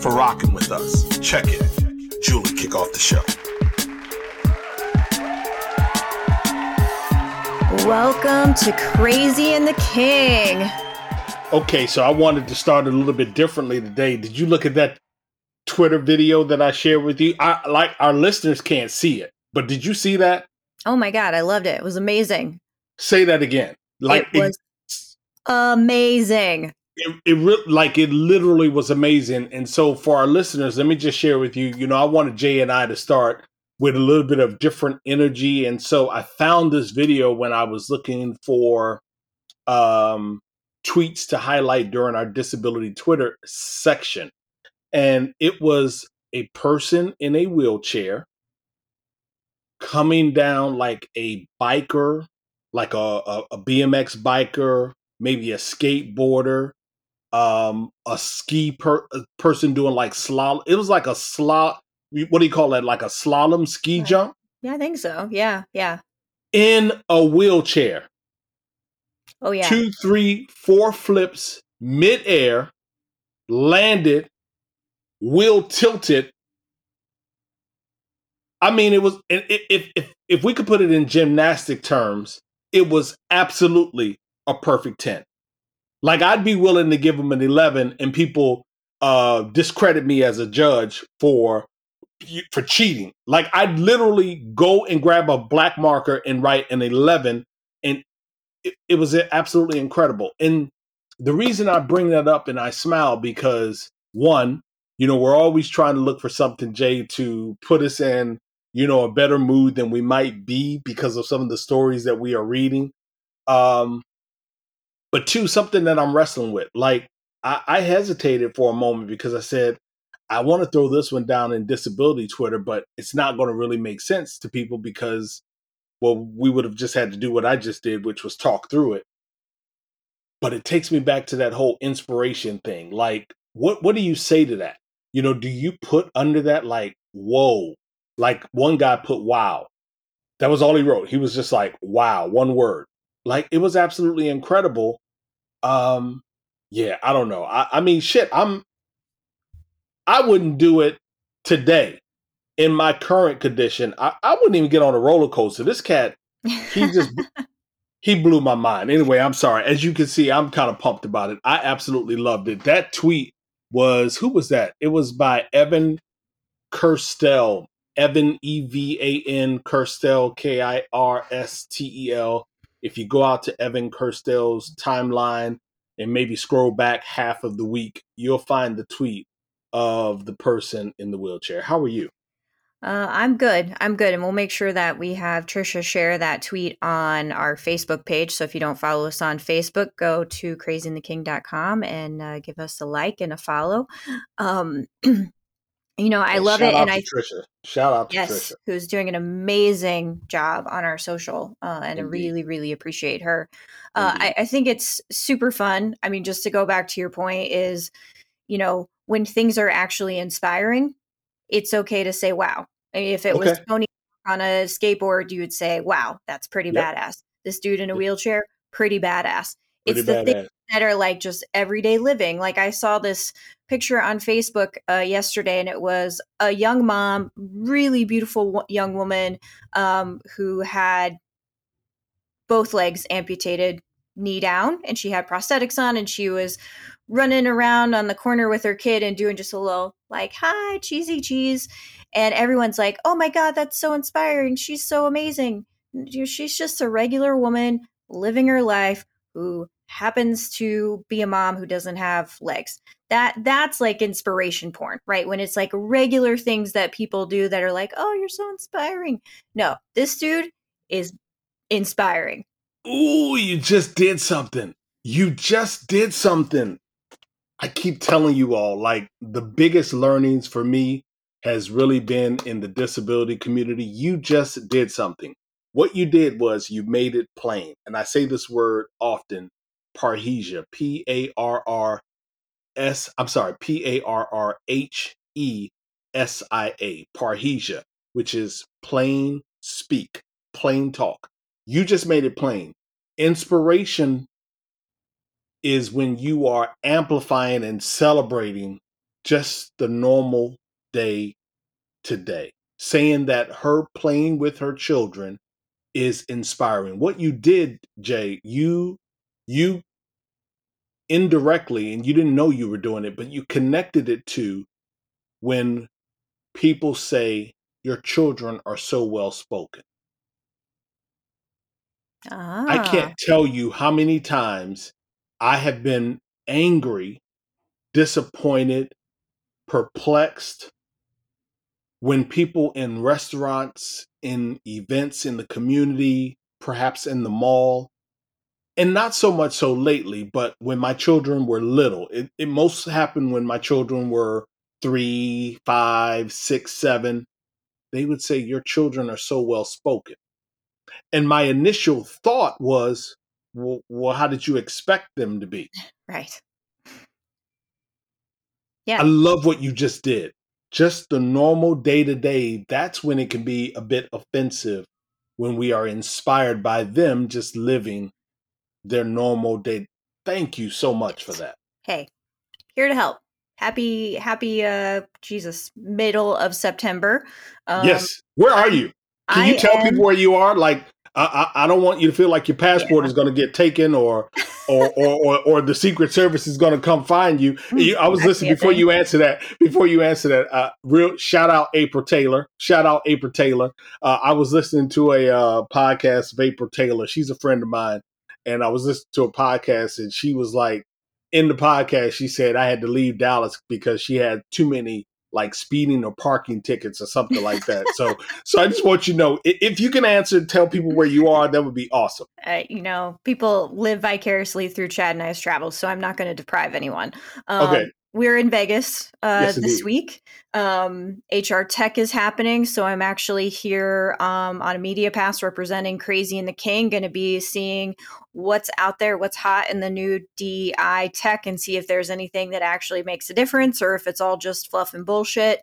for rocking with us. Check it. Julie, kick off the show. Welcome to Crazy and the King. Okay, so I wanted to start a little bit differently today. Did you look at that Twitter video that I shared with you? I like our listeners can't see it, but did you see that? Oh my god, I loved it. It was amazing. Say that again. Like it was it, amazing. It, it re- like it literally was amazing. And so for our listeners, let me just share with you. You know, I wanted Jay and I to start with a little bit of different energy, and so I found this video when I was looking for um, tweets to highlight during our disability Twitter section, and it was a person in a wheelchair coming down like a biker, like a, a, a BMX biker, maybe a skateboarder, um, a ski per- a person doing like slalom. It was like a slot. What do you call that? Like a slalom ski jump? Yeah, I think so. Yeah, yeah. In a wheelchair. Oh yeah. Two, three, four flips midair, landed, wheel tilted, I mean, it was if if if we could put it in gymnastic terms, it was absolutely a perfect ten. Like I'd be willing to give him an eleven, and people uh, discredit me as a judge for for cheating. Like I'd literally go and grab a black marker and write an eleven, and it, it was absolutely incredible. And the reason I bring that up and I smile because one, you know, we're always trying to look for something, Jay, to put us in you know, a better mood than we might be because of some of the stories that we are reading. Um, but two, something that I'm wrestling with. Like I, I hesitated for a moment because I said, I want to throw this one down in disability Twitter, but it's not going to really make sense to people because, well, we would have just had to do what I just did, which was talk through it. But it takes me back to that whole inspiration thing. Like, what what do you say to that? You know, do you put under that like, whoa, like one guy put wow. That was all he wrote. He was just like, wow, one word. Like it was absolutely incredible. Um, yeah, I don't know. I, I mean, shit, I'm I wouldn't do it today in my current condition. I, I wouldn't even get on a roller coaster. This cat, he just he blew my mind. Anyway, I'm sorry. As you can see, I'm kind of pumped about it. I absolutely loved it. That tweet was who was that? It was by Evan Kirstel. Evan E V A N Kirstel K I R S T E L. If you go out to Evan Kirstel's timeline and maybe scroll back half of the week, you'll find the tweet of the person in the wheelchair. How are you? Uh, I'm good. I'm good. And we'll make sure that we have Trisha share that tweet on our Facebook page. So if you don't follow us on Facebook, go to crazyandtheking.com and uh, give us a like and a follow. Um, You know, I love it, and I Trisha. Shout out to yes, Trisha, who's doing an amazing job on our social, uh, and Indeed. I really, really appreciate her. Uh, I, I think it's super fun. I mean, just to go back to your point, is you know when things are actually inspiring, it's okay to say wow. I mean, if it okay. was Tony on a skateboard, you would say, "Wow, that's pretty yep. badass." This dude in a wheelchair, pretty badass. Pretty it's the badass. things that are like just everyday living. Like I saw this picture on Facebook uh, yesterday, and it was a young mom, really beautiful young woman um, who had both legs amputated, knee down, and she had prosthetics on, and she was running around on the corner with her kid and doing just a little like hi cheesy cheese and everyone's like oh my god that's so inspiring. She's so amazing. She's just a regular woman living her life who happens to be a mom who doesn't have legs that that's like inspiration porn right when it's like regular things that people do that are like oh you're so inspiring no this dude is inspiring Ooh, you just did something you just did something I keep telling you all, like the biggest learnings for me has really been in the disability community. You just did something. What you did was you made it plain. And I say this word often parrhesia P A R R S, I'm sorry, P A R R H E S I A, Parrhesia, which is plain speak, plain talk. You just made it plain. Inspiration is when you are amplifying and celebrating just the normal day today, saying that her playing with her children is inspiring. What you did, Jay, you you indirectly and you didn't know you were doing it, but you connected it to when people say your children are so well spoken. Ah. I can't tell you how many times I have been angry, disappointed, perplexed when people in restaurants, in events in the community, perhaps in the mall, and not so much so lately, but when my children were little, it, it most happened when my children were three, five, six, seven. They would say, Your children are so well spoken. And my initial thought was, well, well, how did you expect them to be? Right. Yeah. I love what you just did. Just the normal day to day, that's when it can be a bit offensive when we are inspired by them just living their normal day. Thank you so much for that. Hey, here to help. Happy, happy, uh, Jesus, middle of September. Um, yes. Where are you? Can you I tell am, people where you are? Like, I, I, don't want you to feel like your passport yeah. is going to get taken or or, or, or, or, the Secret Service is going to come find you. Mm, I was listening before you answer that. Before you answer that, uh, real shout out April Taylor. Shout out April Taylor. Uh, I was listening to a uh, podcast of April Taylor. She's a friend of mine, and I was listening to a podcast, and she was like, in the podcast, she said I had to leave Dallas because she had too many like speeding or parking tickets or something like that. so, so I just want you to know if you can answer, tell people where you are. That would be awesome. Uh, you know, people live vicariously through Chad and I's travels, so I'm not going to deprive anyone. Um, okay we're in Vegas uh, yes, this week. Um, HR Tech is happening, so I'm actually here um, on a media pass representing Crazy and the King. Going to be seeing what's out there, what's hot in the new DI tech, and see if there's anything that actually makes a difference or if it's all just fluff and bullshit.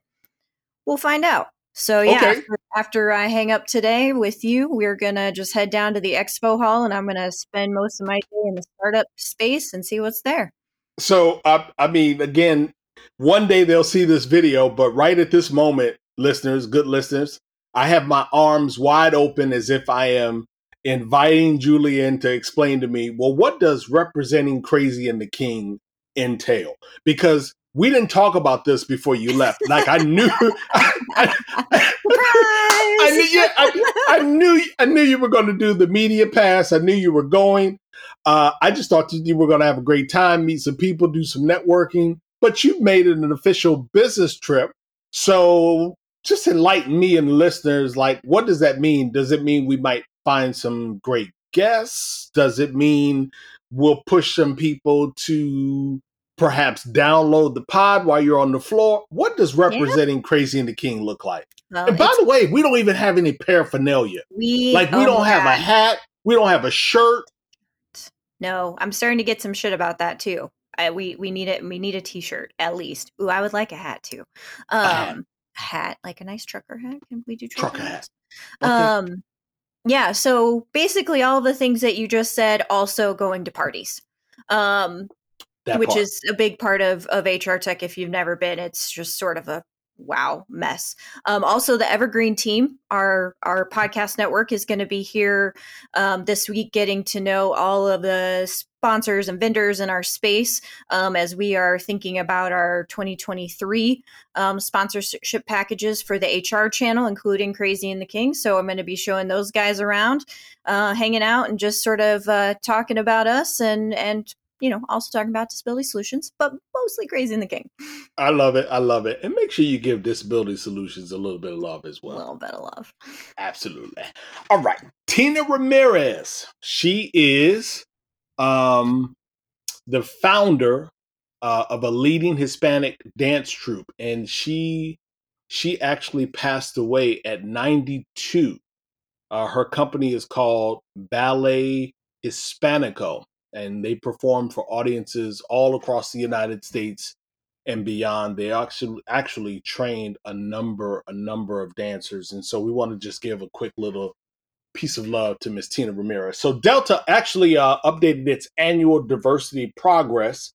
We'll find out. So yeah, okay. after, after I hang up today with you, we're gonna just head down to the expo hall, and I'm gonna spend most of my day in the startup space and see what's there. So I, I mean, again, one day they'll see this video, but right at this moment, listeners, good listeners, I have my arms wide open as if I am inviting Julian to explain to me, well, what does representing Crazy and the King entail? Because we didn't talk about this before you left. Like I knew, I, I, I, knew, yeah, I, I, knew, I knew you were going to do the media pass. I knew you were going. Uh, I just thought you were going to have a great time, meet some people, do some networking. But you made it an official business trip. So just enlighten me and listeners. Like, what does that mean? Does it mean we might find some great guests? Does it mean we'll push some people to perhaps download the pod while you're on the floor? What does representing yeah. Crazy and the King look like? Well, and by the way, we don't even have any paraphernalia. We like we don't have a hat. We don't have a shirt. No, I'm starting to get some shit about that too. I, we we need it. We need a T-shirt at least. Ooh, I would like a hat too. Um, a hat. Hat, like a nice trucker hat. Can we do trucker, trucker hats? Okay. Um, yeah. So basically, all the things that you just said, also going to parties. Um, which part. is a big part of of HR tech. If you've never been, it's just sort of a wow mess. Um, also the evergreen team our our podcast network is going to be here um, this week getting to know all of the sponsors and vendors in our space um, as we are thinking about our 2023 um, sponsorship packages for the hr channel including crazy and the king. So i'm going to be showing those guys around uh, hanging out and just sort of uh, talking about us and and you know, also talking about disability solutions, but mostly Crazy and the King. I love it. I love it. And make sure you give disability solutions a little bit of love as well. A little bit of love. Absolutely. All right. Tina Ramirez. She is um the founder uh, of a leading Hispanic dance troupe, and she she actually passed away at 92. Uh, her company is called Ballet Hispanico, and they perform for audiences all across the United States and beyond. They actually actually trained a number a number of dancers, and so we want to just give a quick little piece of love to Miss Tina Ramirez. So Delta actually uh, updated its annual diversity progress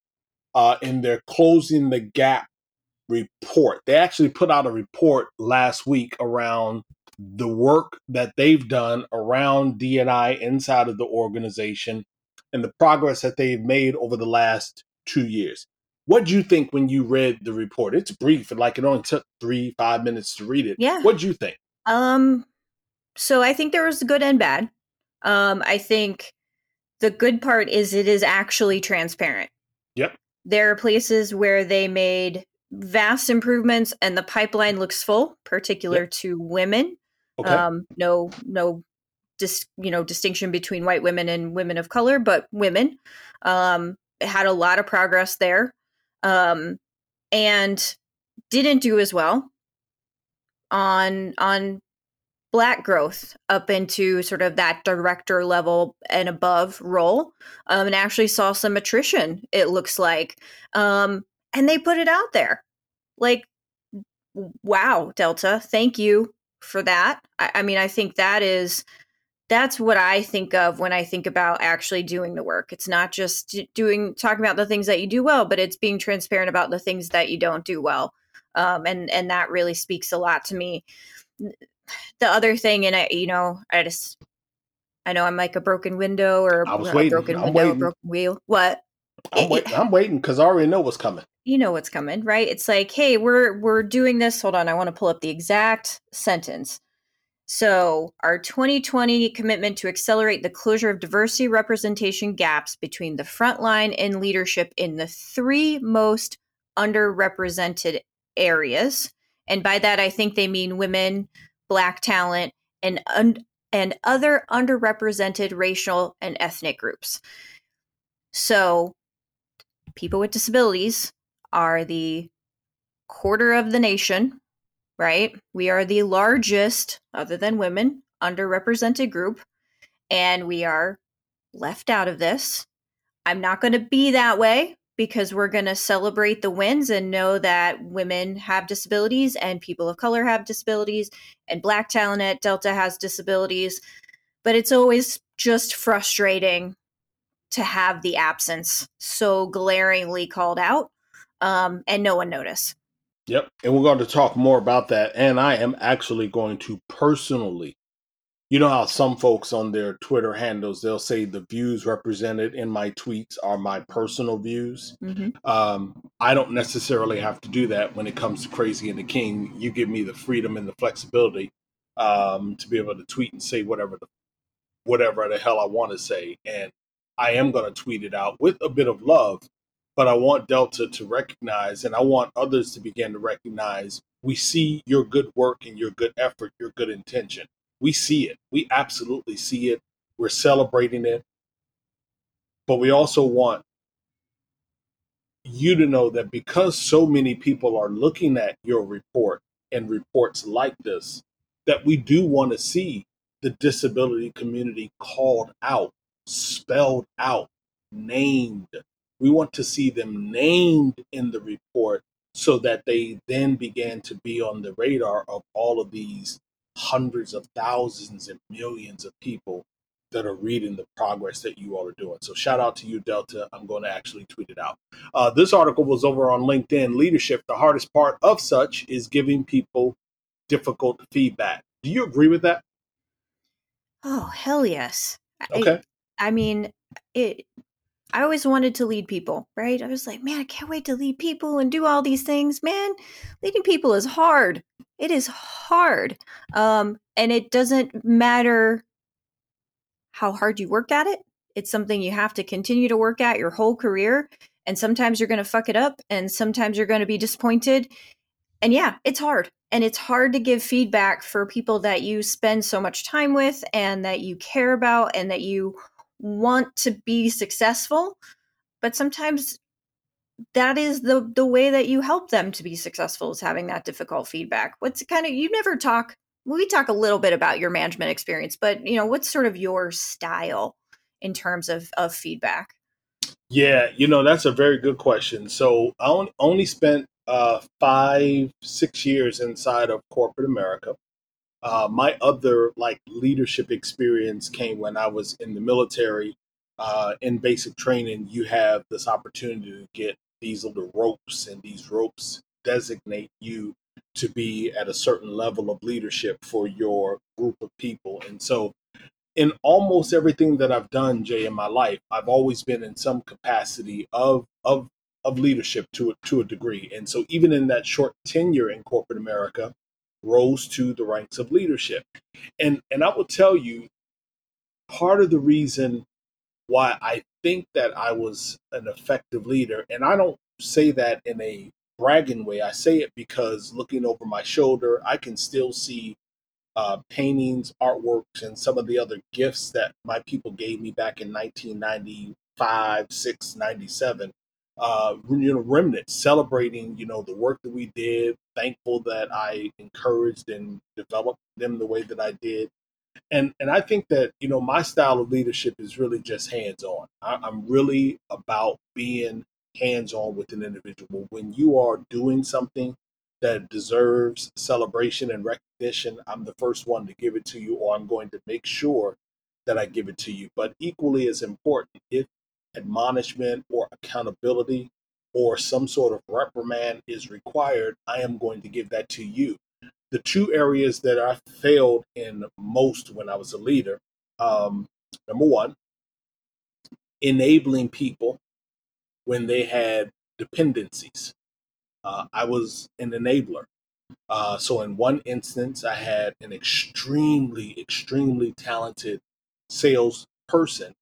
uh, in their closing the gap report. They actually put out a report last week around the work that they've done around DNI inside of the organization and the progress that they've made over the last two years. What do you think when you read the report? It's brief, like it only took three, five minutes to read it. Yeah. What do you think? Um, so I think there was good and bad. Um, I think the good part is it is actually transparent. Yep. There are places where they made vast improvements and the pipeline looks full, particular yep. to women. Okay. Um, no, no, dis, you know, distinction between white women and women of color, but women. Um, had a lot of progress there, um, and didn't do as well on on black growth up into sort of that director level and above role um, and actually saw some attrition it looks like um, and they put it out there like wow delta thank you for that I, I mean i think that is that's what i think of when i think about actually doing the work it's not just doing talking about the things that you do well but it's being transparent about the things that you don't do well um, and and that really speaks a lot to me the other thing, and I, you know, I just, I know I'm like a broken window or a waiting. broken I'm window, waiting. broken wheel. What? I'm, wait, I'm waiting because I already know what's coming. You know what's coming, right? It's like, hey, we're we're doing this. Hold on, I want to pull up the exact sentence. So, our 2020 commitment to accelerate the closure of diversity representation gaps between the frontline and leadership in the three most underrepresented areas. And by that, I think they mean women, black talent, and un- and other underrepresented racial and ethnic groups. So, people with disabilities are the quarter of the nation, right? We are the largest, other than women, underrepresented group, and we are left out of this. I'm not going to be that way because we're going to celebrate the wins and know that women have disabilities and people of color have disabilities and black talent at Delta has disabilities. But it's always just frustrating to have the absence so glaringly called out um, and no one notice. Yep. And we're going to talk more about that. And I am actually going to personally you know how some folks on their Twitter handles they'll say the views represented in my tweets are my personal views. Mm-hmm. Um, I don't necessarily have to do that when it comes to Crazy and the King. You give me the freedom and the flexibility um, to be able to tweet and say whatever the whatever the hell I want to say, and I am going to tweet it out with a bit of love. But I want Delta to recognize, and I want others to begin to recognize, we see your good work and your good effort, your good intention we see it. We absolutely see it. We're celebrating it. But we also want you to know that because so many people are looking at your report and reports like this, that we do want to see the disability community called out, spelled out, named. We want to see them named in the report so that they then began to be on the radar of all of these hundreds of thousands and millions of people that are reading the progress that you all are doing. So shout out to you, Delta. I'm going to actually tweet it out. Uh, this article was over on LinkedIn. Leadership, the hardest part of such is giving people difficult feedback. Do you agree with that? Oh, hell yes. Okay. I, I mean, it I always wanted to lead people, right? I was like, man, I can't wait to lead people and do all these things. Man, leading people is hard. It is hard. Um, and it doesn't matter how hard you work at it. It's something you have to continue to work at your whole career. And sometimes you're going to fuck it up, and sometimes you're going to be disappointed. And yeah, it's hard. And it's hard to give feedback for people that you spend so much time with and that you care about and that you want to be successful, but sometimes that is the the way that you help them to be successful is having that difficult feedback. What's kind of you never talk we talk a little bit about your management experience, but you know, what's sort of your style in terms of of feedback? Yeah, you know, that's a very good question. So I only, spent uh, five, six years inside of corporate America. Uh, my other like leadership experience came when I was in the military. Uh, in basic training, you have this opportunity to get these little ropes, and these ropes designate you to be at a certain level of leadership for your group of people. And so, in almost everything that I've done, Jay, in my life, I've always been in some capacity of of of leadership to a, to a degree. And so, even in that short tenure in corporate America, rose to the ranks of leadership. And and I will tell you, part of the reason why I think that I was an effective leader, and I don't say that in a bragging way. I say it because looking over my shoulder, I can still see uh, paintings, artworks, and some of the other gifts that my people gave me back in 1995, 6, 97. Uh, you know, remnants celebrating, you know, the work that we did. Thankful that I encouraged and developed them the way that I did, and and I think that you know my style of leadership is really just hands on. I'm really about being hands on with an individual. When you are doing something that deserves celebration and recognition, I'm the first one to give it to you, or I'm going to make sure that I give it to you. But equally as important, if admonishment or accountability or some sort of reprimand is required, I am going to give that to you. The two areas that I failed in most when I was a leader um, number one, enabling people when they had dependencies. Uh, I was an enabler. Uh, so, in one instance, I had an extremely, extremely talented salesperson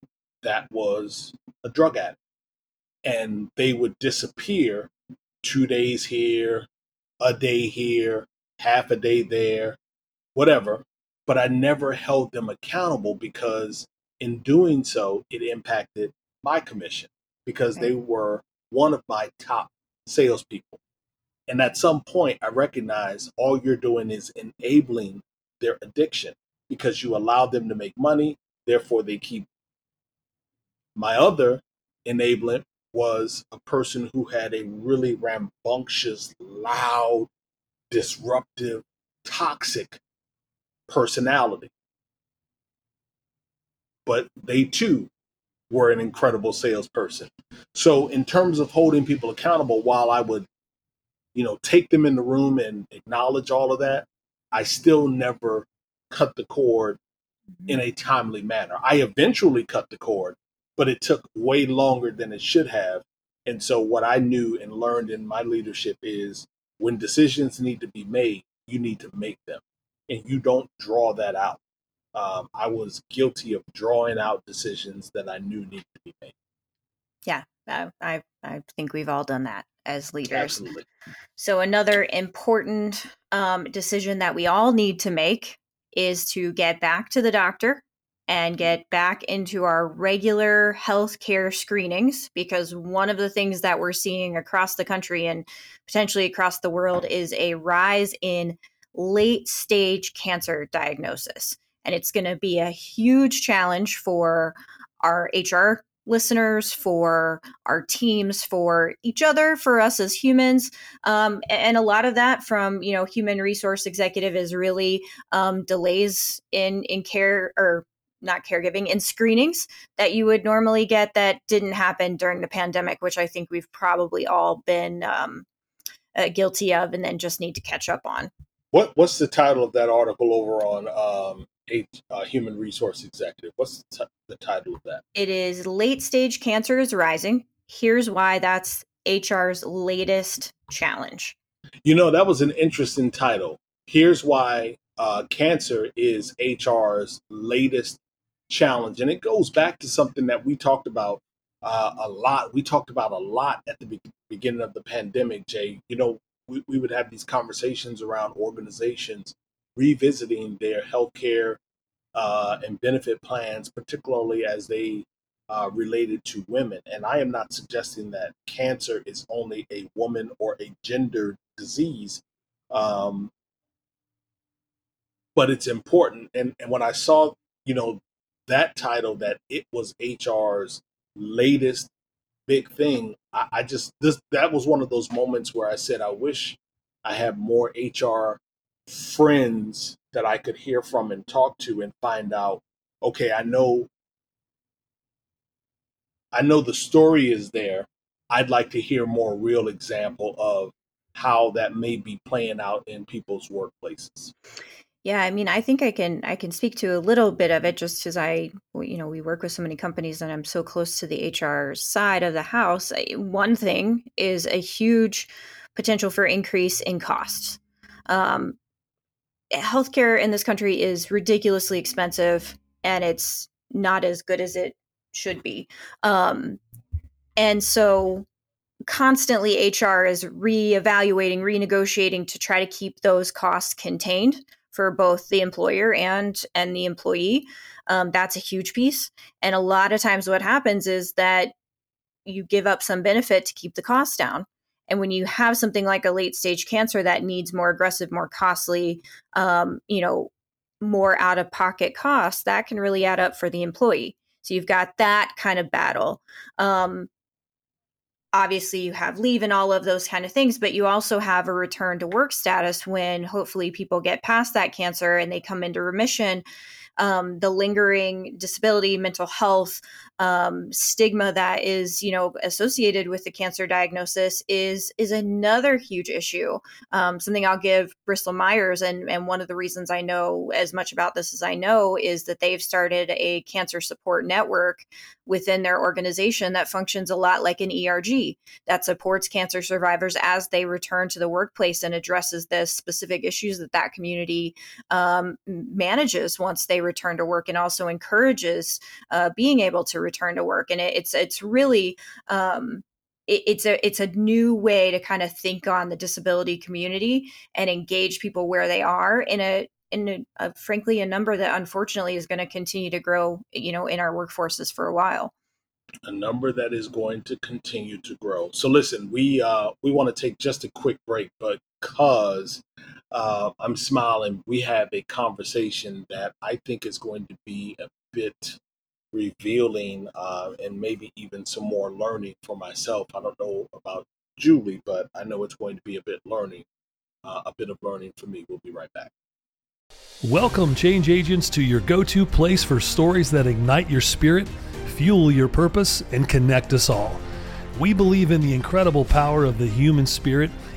that was a drug addict. And they would disappear two days here, a day here, half a day there, whatever. But I never held them accountable because in doing so, it impacted my commission because they mm-hmm. were one of my top salespeople. And at some point, I recognize all you're doing is enabling their addiction because you allow them to make money, therefore, they keep. My other enablement was a person who had a really rambunctious, loud, disruptive, toxic personality. But they too were an incredible salesperson. So in terms of holding people accountable, while I would, you know, take them in the room and acknowledge all of that, I still never cut the cord in mm-hmm. a timely manner. I eventually cut the cord, but it took way longer than it should have. And so what I knew and learned in my leadership is when decisions need to be made, you need to make them. And you don't draw that out um, I was guilty of drawing out decisions that I knew needed to be made. Yeah, I, I, I think we've all done that as leaders. Absolutely. So another important um, decision that we all need to make is to get back to the doctor and get back into our regular healthcare screenings because one of the things that we're seeing across the country and potentially across the world is a rise in late stage cancer diagnosis. And it's going to be a huge challenge for our HR listeners, for our teams, for each other, for us as humans. Um, and a lot of that from, you know, human resource executive is really um, delays in, in care or not caregiving in screenings that you would normally get that didn't happen during the pandemic, which I think we've probably all been um, uh, guilty of and then just need to catch up on. What What's the title of that article over on um, a uh, human resource executive. What's the, t- the title of that? It is Late Stage Cancer is Rising. Here's why that's HR's latest challenge. You know, that was an interesting title. Here's why uh, cancer is HR's latest challenge. And it goes back to something that we talked about uh, a lot. We talked about a lot at the be- beginning of the pandemic, Jay. You know, we, we would have these conversations around organizations revisiting their healthcare uh, and benefit plans, particularly as they uh, related to women. And I am not suggesting that cancer is only a woman or a gender disease, um, but it's important. And, and when I saw, you know, that title, that it was HR's latest big thing, I, I just this that was one of those moments where I said, I wish I had more HR friends that I could hear from and talk to and find out, okay, I know I know the story is there. I'd like to hear more real example of how that may be playing out in people's workplaces. Yeah, I mean, I think I can I can speak to a little bit of it just as I, you know, we work with so many companies and I'm so close to the HR side of the house. One thing is a huge potential for increase in costs. Um, healthcare in this country is ridiculously expensive, and it's not as good as it should be. Um, and so constantly HR is reevaluating, renegotiating to try to keep those costs contained for both the employer and and the employee. Um, that's a huge piece. And a lot of times, what happens is that you give up some benefit to keep the cost down. And when you have something like a late stage cancer that needs more aggressive, more costly, um, you know, more out of pocket costs, that can really add up for the employee. So you've got that kind of battle. Um, obviously, you have leave and all of those kind of things, but you also have a return to work status when hopefully people get past that cancer and they come into remission um, the lingering disability, mental health um, stigma that is, you know, associated with the cancer diagnosis is is another huge issue. Um, something I'll give Bristol Myers, and and one of the reasons I know as much about this as I know is that they've started a cancer support network within their organization that functions a lot like an ERG that supports cancer survivors as they return to the workplace and addresses the specific issues that that community um, manages once they return to work and also encourages uh, being able to return to work. And it, it's it's really um, it, it's a it's a new way to kind of think on the disability community and engage people where they are in a in a, a, frankly a number that unfortunately is going to continue to grow you know in our workforces for a while a number that is going to continue to grow so listen we uh we want to take just a quick break because uh, I'm smiling. We have a conversation that I think is going to be a bit revealing uh, and maybe even some more learning for myself. I don't know about Julie, but I know it's going to be a bit learning, uh, a bit of learning for me. We'll be right back. Welcome, change agents, to your go to place for stories that ignite your spirit, fuel your purpose, and connect us all. We believe in the incredible power of the human spirit,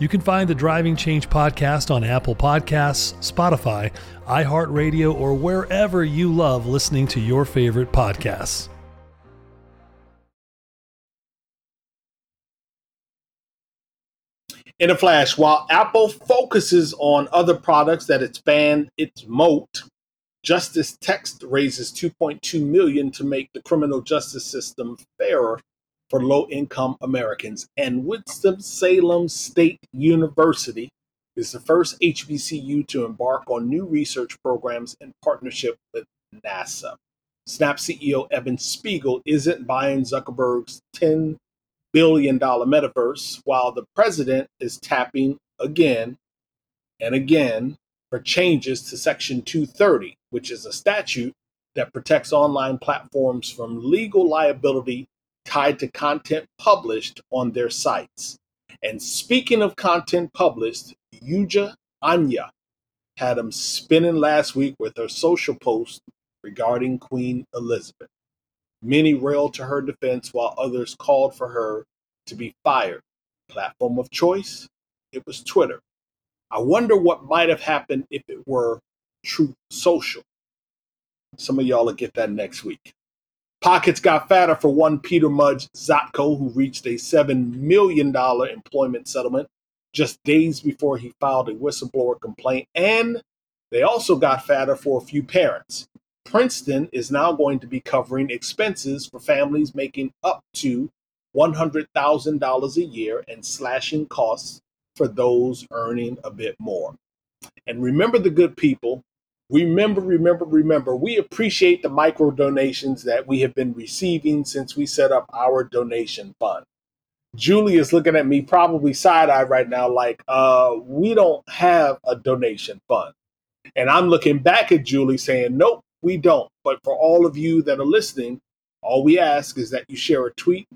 You can find the Driving Change podcast on Apple Podcasts, Spotify, iHeartRadio, or wherever you love listening to your favorite podcasts. In a flash, while Apple focuses on other products that expand its moat, JusticeText raises 2.2 million to make the criminal justice system fairer for low income Americans. And Winston-Salem State University is the first HBCU to embark on new research programs in partnership with NASA. Snap CEO Evan Spiegel isn't buying Zuckerberg's $10 billion metaverse, while the president is tapping again and again for changes to Section 230, which is a statute that protects online platforms from legal liability tied to content published on their sites. And speaking of content published, Uju Anya had them spinning last week with her social post regarding Queen Elizabeth. Many railed to her defense while others called for her to be fired. Platform of choice? It was Twitter. I wonder what might have happened if it were Truth Social. Some of y'all will get that next week. Pockets got fatter for one Peter Mudge Zatko, who reached a $7 million employment settlement just days before he filed a whistleblower complaint. And they also got fatter for a few parents. Princeton is now going to be covering expenses for families making up to $100,000 a year and slashing costs for those earning a bit more. And remember the good people. Remember, remember, remember, we appreciate the micro donations that we have been receiving since we set up our donation fund. Julie is looking at me probably side eye right now, like, uh, we don't have a donation fund. And I'm looking back at Julie saying, nope, we don't. But for all of you that are listening, all we ask is that you share a tweet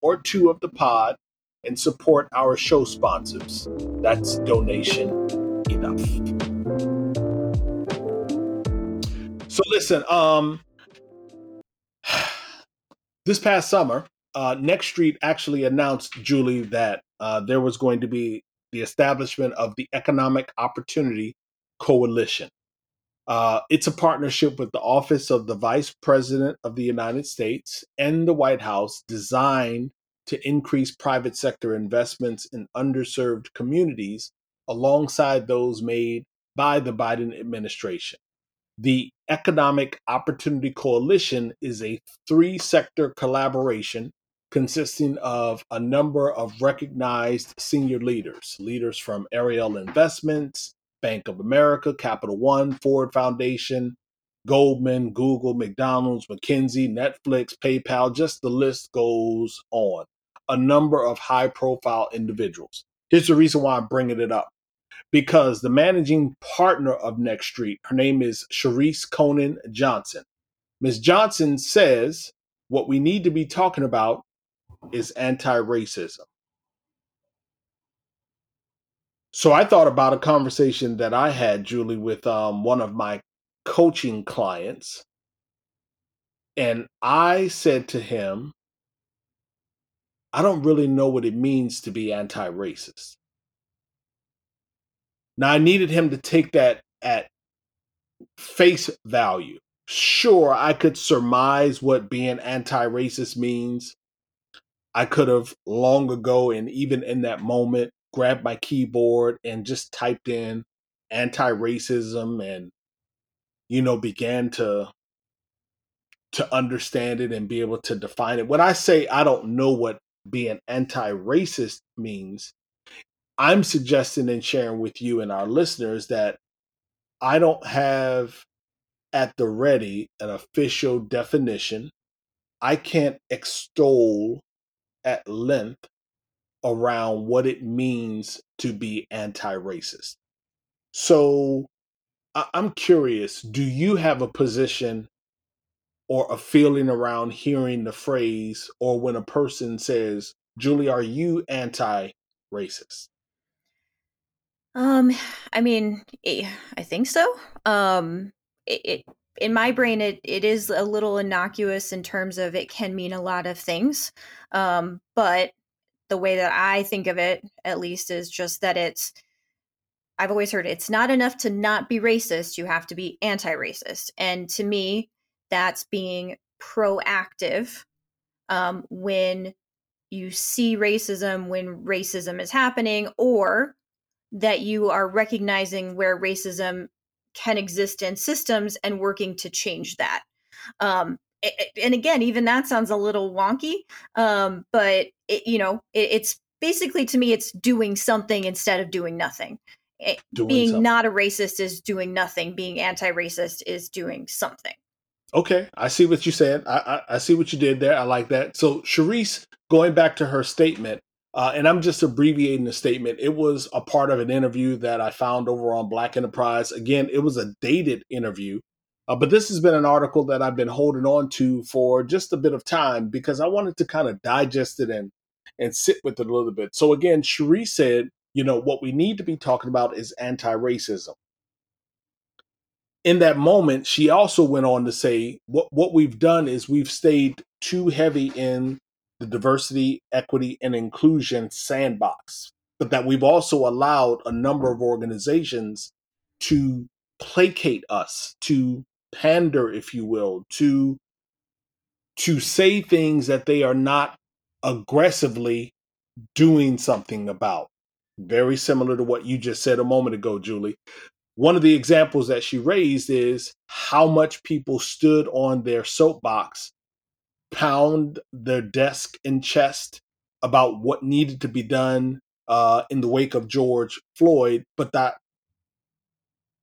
or two of the pod and support our show sponsors. That's donation enough. So listen, um this past summer, uh Next Street actually announced, Julie, that uh, there was going to be the establishment of the Economic Opportunity Coalition. Uh, it's a partnership with the Office of the Vice President of the United States and the White House designed to increase private sector investments in underserved communities alongside those made by the Biden administration. The Economic Opportunity Coalition is a three sector collaboration consisting of a number of recognized senior leaders, leaders from Ariel Investments, Bank of America, Capital One, Ford Foundation, Goldman, Google, McDonald's, McKinsey, Netflix, PayPal, just the list goes on. A number of high profile individuals. Here's the reason why I'm bringing it up because the managing partner of Next Street, her name is Charisse Conanan Johnson. Ms. Johnson says what we need to be talking about is anti racism. So I thought about a conversation that I had, Julie, with um, one of my coaching clients. And I said to him, I don't really know what it means to be anti racist. Now, I needed him to take that at face value. Sure, I could surmise what being anti racist means. I could have long ago, and even in that moment, grabbed my keyboard and just typed in anti-racism and you know began to to understand it and be able to define it. When I say I don't know what being anti-racist means, I'm suggesting and sharing with you and our listeners that I don't have at the ready an official definition. I can't extol at length around what it means to be anti racist. So I- I'm curious do you have a position or a feeling around hearing the phrase or when a person says, Julie, are you anti racist? Um, I mean, eh, I think so. Um, it, it in my brain, it it is a little innocuous in terms of it can mean a lot of things. Um, but the way that I think of it, at least, is just that it's, I've always heard it's not enough to not be racist. You have to be anti racist. And to me, that's being proactive um, when you see racism, when racism is happening, or that you are recognizing where racism can exist in systems and working to change that. Um, and again, even that sounds a little wonky, um, but it, you know, it, it's basically to me, it's doing something instead of doing nothing. It, doing being something. not a racist is doing nothing. Being anti-racist is doing something. Okay, I see what you said. I, I, I see what you did there. I like that. So, Charisse, going back to her statement, uh, and I'm just abbreviating the statement. It was a part of an interview that I found over on Black Enterprise. Again, it was a dated interview uh, but this has been an article that I've been holding on to for just a bit of time because I wanted to kind of digest it and and sit with it a little bit. So again, Cherie said, you know, what we need to be talking about is anti-racism. In that moment, she also went on to say, what what we've done is we've stayed too heavy in the diversity, equity, and inclusion sandbox, but that we've also allowed a number of organizations to placate us, to pander, if you will, to to say things that they are not aggressively doing something about. Very similar to what you just said a moment ago, Julie. One of the examples that she raised is how much people stood on their soapbox, pound their desk and chest about what needed to be done uh, in the wake of George Floyd, but that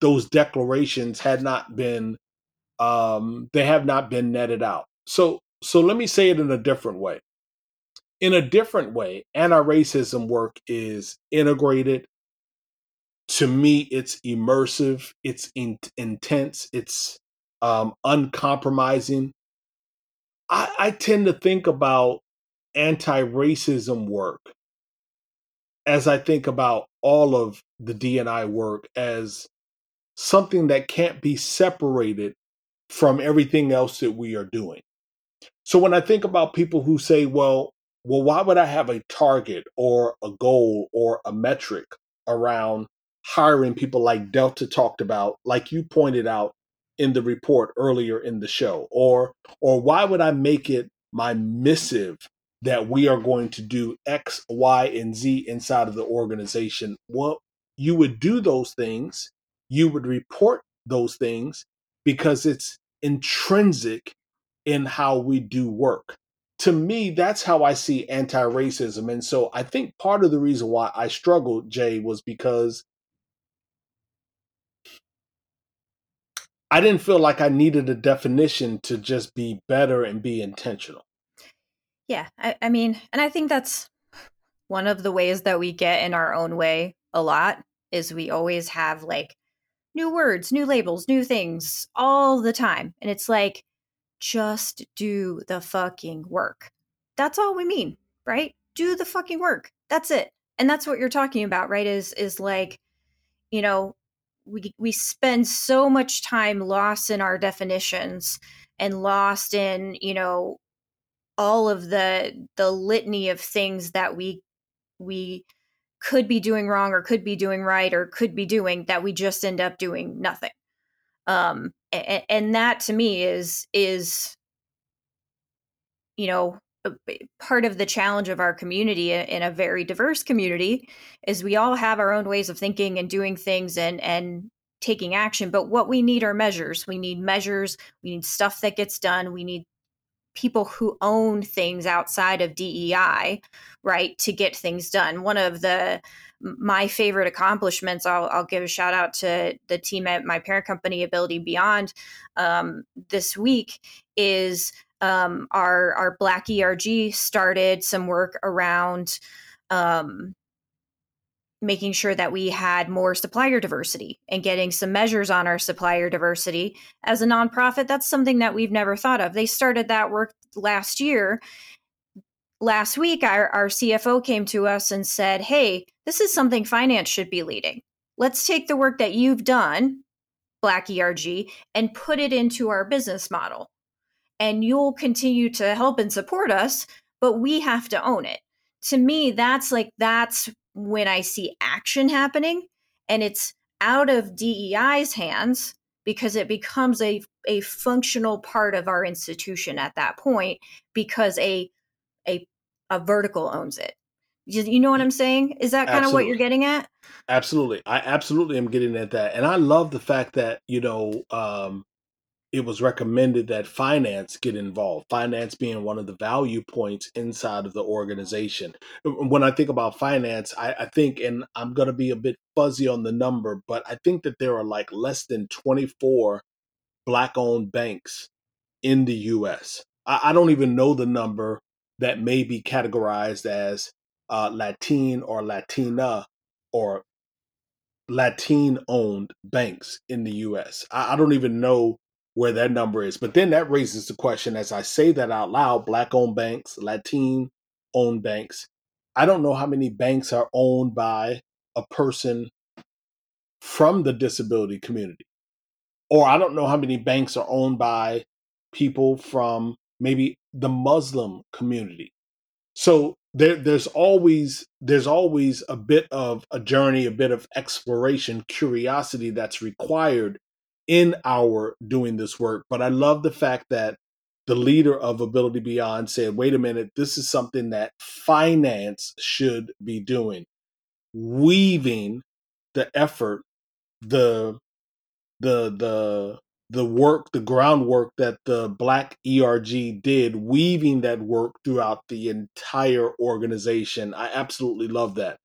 those declarations had not been um, they have not been netted out. So so let me say it in a different way. In a different way, anti-racism work is integrated. To me, it's immersive, it's in- intense, it's um, uncompromising. I, I tend to think about anti-racism work as I think about all of the DNI work as something that can't be separated from everything else that we are doing. So when I think about people who say, well, well, why would I have a target or a goal or a metric around hiring people like Delta talked about, like you pointed out in the report earlier in the show? Or or why would I make it my missive that we are going to do X, Y, and Z inside of the organization? Well, you would do those things, you would report those things because it's intrinsic in how we do work. To me, that's how I see anti racism. And so I think part of the reason why I struggled, Jay, was because I didn't feel like I needed a definition to just be better and be intentional. Yeah, I, I mean, and I think that's one of the ways that we get in our own way a lot is we always have like new words, new labels, new things all the time. And it's like, just do the fucking work. That's all we mean, right? Do the fucking work. That's it. And that's what you're talking about, right? Is is like, you know, we we spend so much time lost in our definitions and lost in, you know, all of the the litany of things that we we could be doing wrong or could be doing right or could be doing that we just end up doing nothing. Um and, and that to me is is you know part of the challenge of our community in a very diverse community is we all have our own ways of thinking and doing things and and taking action but what we need are measures we need measures we need stuff that gets done we need people who own things outside of DEI, right, to get things done. One of the my favorite accomplishments, I'll, I'll give a shout out to the team at my parent company, Ability Beyond, um, this week is um, our our Black ERG started some work around um, making sure that we had more supplier diversity and getting some measures on our supplier diversity as a nonprofit. That's something that we've never thought of. They started that work last year. Last week our, our cfo came to us and said hey this is something finance should be leading. Let's take the work that you've done black erg and put it into our business model and you'll continue to help and support us but we have to own it to me that's like that's when I see action happening and it's out of DEI's hands because it becomes a, a functional part of our institution at that point because a a a vertical owns it. You know what I'm saying? Is that kind of what you're getting at? Absolutely. I absolutely am getting at that. And I love the fact that, you know, um, it was recommended that finance get involved, finance being one of the value points inside of the organization. When I think about finance, I, I think, and I'm going to be a bit fuzzy on the number, but I think that there are like less than 24 Black owned banks in the US. I, I, don't even know the number that may be categorized as uh, Latin or Latina or Latin owned banks in the US. I, I don't even know where that number is. But then that raises the question as I say that out loud black owned banks, Latin owned banks. I don't know how many banks are owned by a person from the disability community. Or I don't know how many banks are owned by people from maybe the Muslim community. So there, there's always there's always a bit of a journey, a bit of exploration, curiosity that's required in our doing this work. But I love the fact that the leader of Ability Beyond said, wait a minute, this is something that finance should be doing, weaving the effort, the the the the work, the groundwork that the Black ERG did, weaving that work throughout the entire organization. I absolutely love that.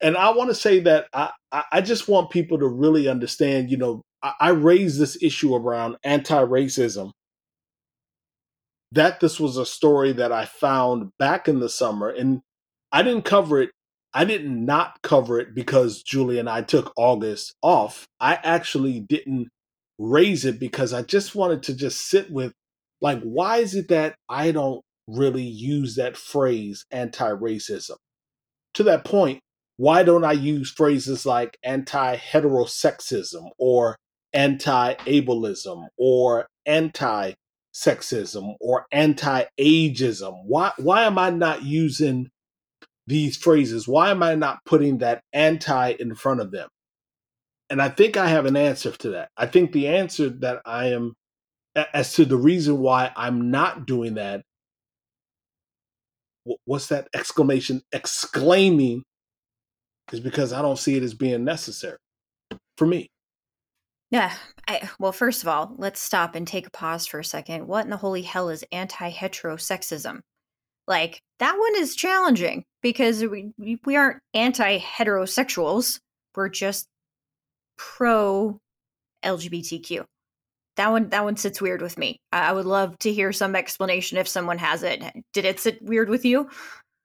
And I want to say that I, I just want people to really understand, you know, I, I raised this issue around anti racism. That this was a story that I found back in the summer, and I didn't cover it I did not cover it because Julie and I took August off. I actually didn't raise it because I just wanted to just sit with like why is it that I don't really use that phrase anti-racism? To that point, why don't I use phrases like anti-heterosexism or anti-ableism or anti-sexism or anti-ageism? Why why am I not using these phrases? Why am I not putting that anti in front of them? And I think I have an answer to that. I think the answer that I am, as to the reason why I'm not doing that, what's that exclamation? Exclaiming is because I don't see it as being necessary for me. Yeah. I, well, first of all, let's stop and take a pause for a second. What in the holy hell is anti heterosexism? Like, that one is challenging because we, we aren't anti heterosexuals. We're just pro LGBTQ. That one that one sits weird with me. I would love to hear some explanation if someone has it. Did it sit weird with you?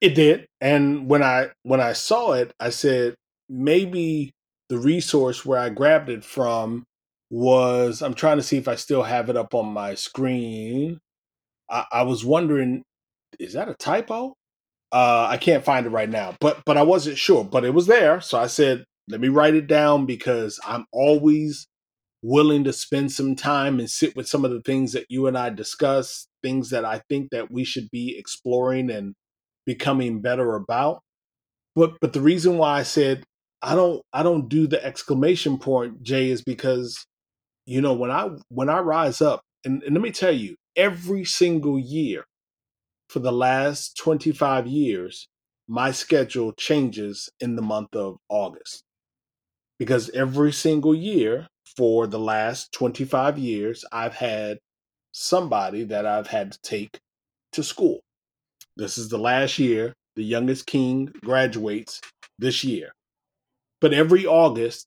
It did. And when I when I saw it, I said maybe the resource where I grabbed it from was I'm trying to see if I still have it up on my screen. I, I was wondering, is that a typo? Uh, I can't find it right now, but but I wasn't sure. But it was there, so I said, let me write it down because I'm always willing to spend some time and sit with some of the things that you and I discuss, things that I think that we should be exploring and becoming better about. But but the reason why I said I don't I don't do the exclamation point, Jay, is because you know when I when I rise up, and, and let me tell you, every single year for the last 25 years, my schedule changes in the month of August. Because every single year for the last 25 years, I've had somebody that I've had to take to school. This is the last year. The youngest king graduates this year. But every August,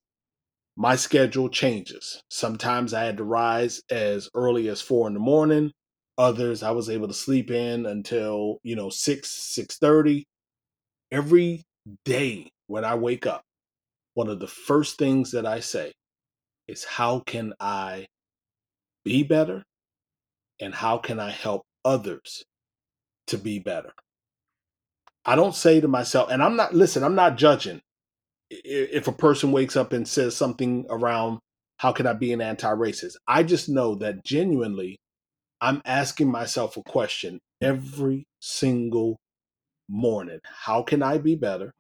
my schedule changes. Sometimes I had to rise as early as four in the morning. Others I was able to sleep in until, you know, 6, 6:30. Every day when I wake up, one of the first things that I say is how can I be better and how can I help others to be better? I don't say to myself, and I'm not, listen, I'm not judging if a person wakes up and says something around how can I be an anti racist. I just know that genuinely I'm asking myself a question every single morning How can I be better?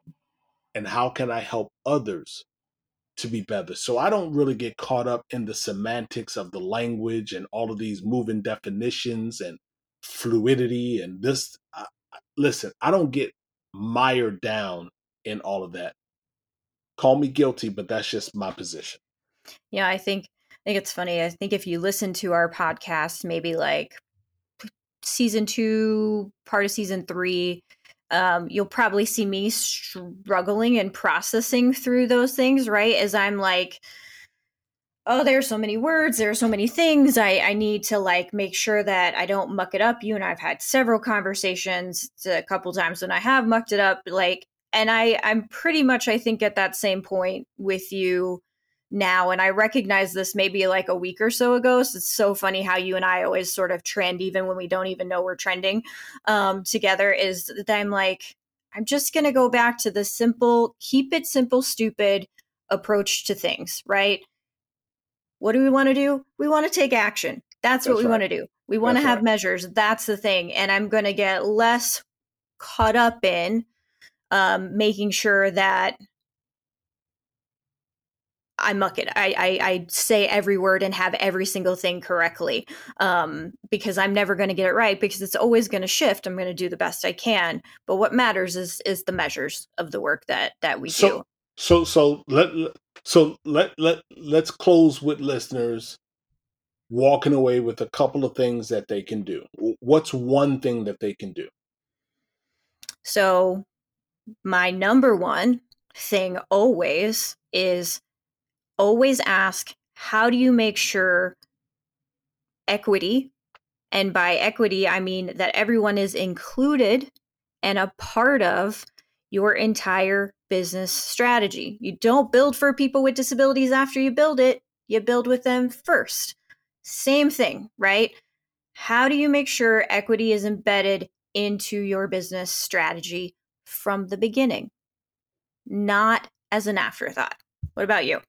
And how can I help others to be better? So I don't really get caught up in the semantics of the language and all of these moving definitions and fluidity and this. I, listen, I don't get mired down in all of that. Call me guilty, but that's just my position. Yeah, I think I think it's funny. I think if you listen to our podcast, maybe like season two, part of season three, um, you'll probably see me struggling and processing through those things, right? As I'm like, oh, there's so many words, there are so many things. I, I need to like make sure that I don't muck it up. You and I've had several conversations a couple times when I have mucked it up, like, and I, I'm pretty much, I think, at that same point with you now and i recognize this maybe like a week or so ago so it's so funny how you and i always sort of trend even when we don't even know we're trending um, together is that i'm like i'm just going to go back to the simple keep it simple stupid approach to things right? What do we want to do? We want to take action. That's, that's what we right. want to do. We want to have right. measures. That's the thing and i'm going to get less caught up in um, making sure that I muck it. I, I, I say every word and have every single thing correctly um, because I'm never going to get it right because it's always going to shift. I'm going to do the best I can, but what matters is is the measures of the work that that we so, do. So so let so let let let's close with listeners walking away with a couple of things that they can do. What's one thing that they can do? So my number one thing always is always ask how do you make sure equity and by equity i mean that everyone is included and a part of your entire business strategy. You don't build for people with disabilities after you build it you build with them first. Same thing right? How do you make sure equity is embedded into your business strategy from the beginning? Not as an afterthought. What about you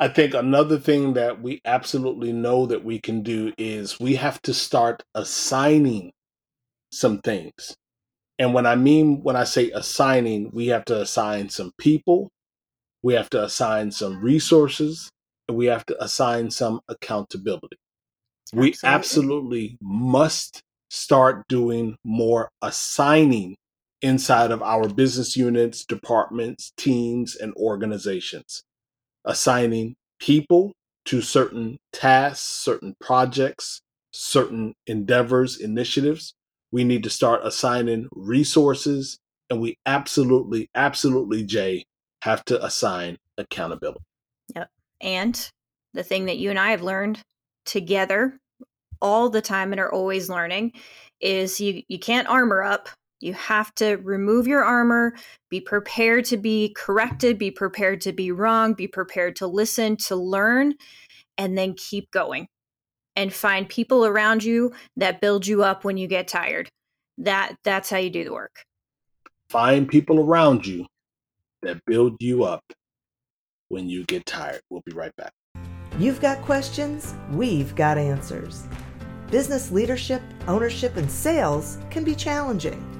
I think another thing that we absolutely know that we can do is we have to start assigning some things. And when I mean when I say assigning, we have to assign some people, we have to assign some resources, and we have to assign some accountability. We absolutely must start doing more assigning inside of our business units, departments, teams, and organizations assigning people to certain tasks, certain projects, certain endeavors, initiatives. We need to start assigning resources. And we absolutely, absolutely, Jay, have to assign accountability. Yep. And the thing that you and I have learned together all the time and are always learning is you, you can't armor up you have to remove your armor, be prepared to be corrected, be prepared to be wrong, be prepared to listen, to learn, and then keep going. And find people around you that build you up when you get tired. That that's how you do the work. Find people around you that build you up when you get tired. We'll be right back. You've got questions, we've got answers. Business leadership, ownership, and sales can be challenging.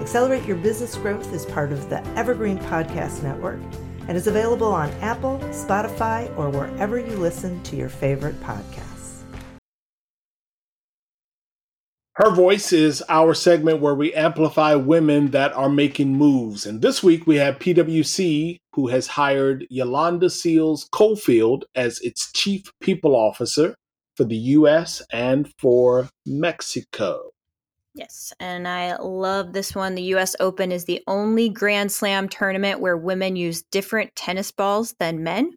Accelerate Your Business Growth is part of the Evergreen Podcast Network and is available on Apple, Spotify, or wherever you listen to your favorite podcasts. Her Voice is our segment where we amplify women that are making moves. And this week we have PwC, who has hired Yolanda Seals Coffield as its Chief People Officer for the US and for Mexico. Yes, and I love this one. The US Open is the only Grand Slam tournament where women use different tennis balls than men.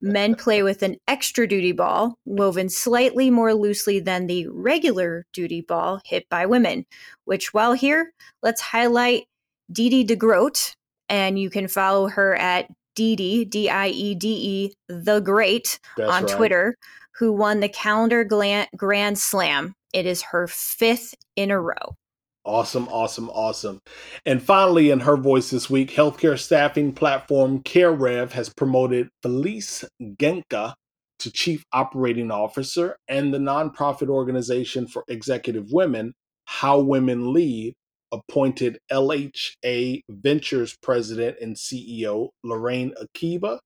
men play with an extra duty ball woven slightly more loosely than the regular duty ball hit by women, which while here, let's highlight Diede de Groot, and you can follow her at Didi, D I E D E, the Great That's on right. Twitter, who won the calendar Grand Slam it is her fifth in a row. Awesome, awesome, awesome. And finally, in her voice this week, healthcare staffing platform CareRev has promoted Felice Genka to Chief Operating Officer, and the nonprofit organization for executive women, How Women Lead, appointed LHA Ventures President and CEO Lorraine Akiba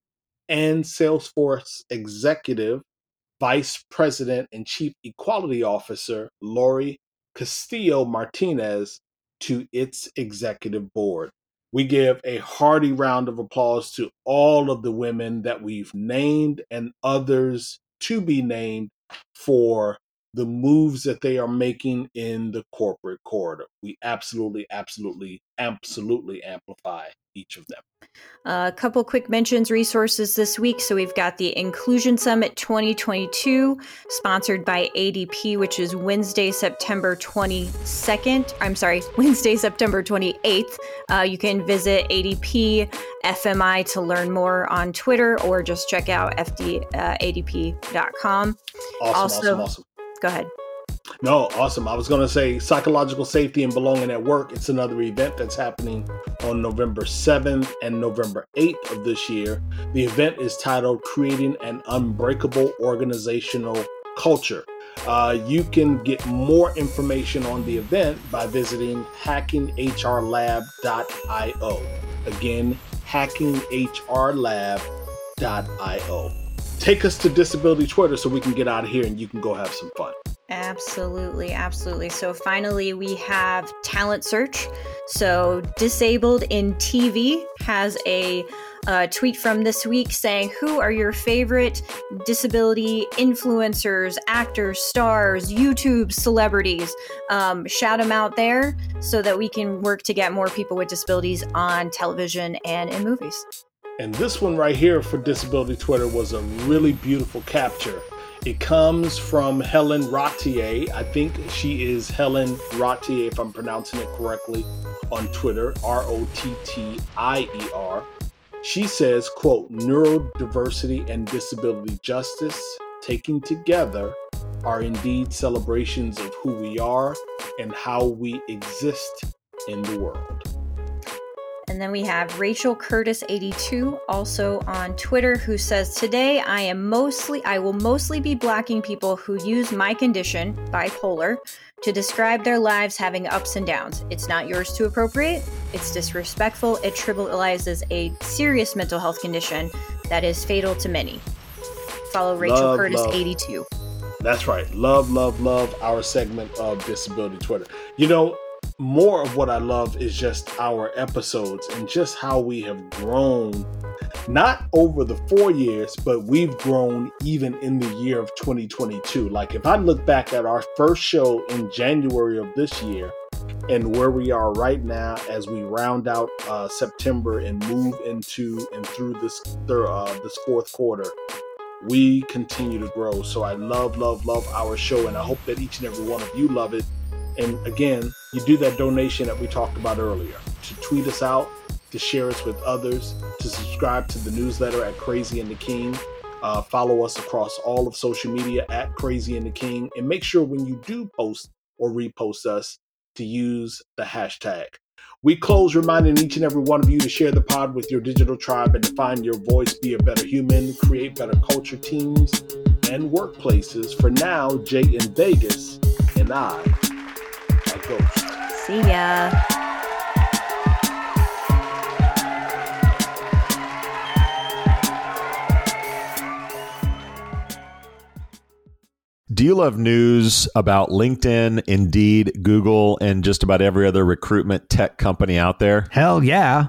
and Salesforce Executive Vice President and Chief Equality Officer Lori Castillo Martinez to its executive board. We give a hearty round of applause to all of the women that we've named and others to be named for the moves that they are making in the corporate corridor. We absolutely, absolutely, absolutely amplify each of them. A couple quick mentions resources this week. So we've got the Inclusion Summit 2022, sponsored by ADP, which is Wednesday, September 22nd. I'm sorry, Wednesday, September 28th. Uh, you can visit ADP FMI to learn more on Twitter or just check out fd, uh, adp.com. Awesome, also, awesome, awesome. Go ahead. No, awesome. I was going to say psychological safety and belonging at work. It's another event that's happening on November 7th and November 8th of this year. The event is titled Creating an Unbreakable Organizational Culture. Uh, you can get more information on the event by visiting hackinghrlab.io. Again, hackinghrlab.io. Take us to Disability Twitter so we can get out of here and you can go have some fun. Absolutely, absolutely. So finally, we have Talent Search. So Disabled in TV has a tweet from this week saying, Who are your favorite disability influencers, actors, stars, YouTube celebrities? Um, shout them out there so that we can work to get more people with disabilities on television and in movies. And this one right here for Disability Twitter was a really beautiful capture it comes from Helen Rottier. I think she is Helen Rottier, if I'm pronouncing it correctly, on Twitter, R O T T I E R. She says, quote, neurodiversity and disability justice taken together are indeed celebrations of who we are and how we exist in the world. And then we have Rachel Curtis82 also on Twitter who says today I am mostly I will mostly be blocking people who use my condition, bipolar, to describe their lives having ups and downs. It's not yours to appropriate. It's disrespectful. It trivializes a serious mental health condition that is fatal to many. Follow Rachel love, Curtis82. Love. That's right. Love, love, love our segment of Disability Twitter. You know, more of what I love is just our episodes and just how we have grown, not over the four years, but we've grown even in the year of 2022. Like, if I look back at our first show in January of this year and where we are right now as we round out uh, September and move into and through this, uh, this fourth quarter, we continue to grow. So I love, love, love our show, and I hope that each and every one of you love it and again, you do that donation that we talked about earlier to tweet us out, to share us with others, to subscribe to the newsletter at Crazy and the King. Uh, follow us across all of social media at Crazy and the King. And make sure when you do post or repost us to use the hashtag. We close reminding each and every one of you to share the pod with your digital tribe and to find your voice, be a better human, create better culture teams and workplaces. For now, Jay in Vegas and I Ghost. See ya. Do you love news about LinkedIn, Indeed, Google, and just about every other recruitment tech company out there? Hell yeah.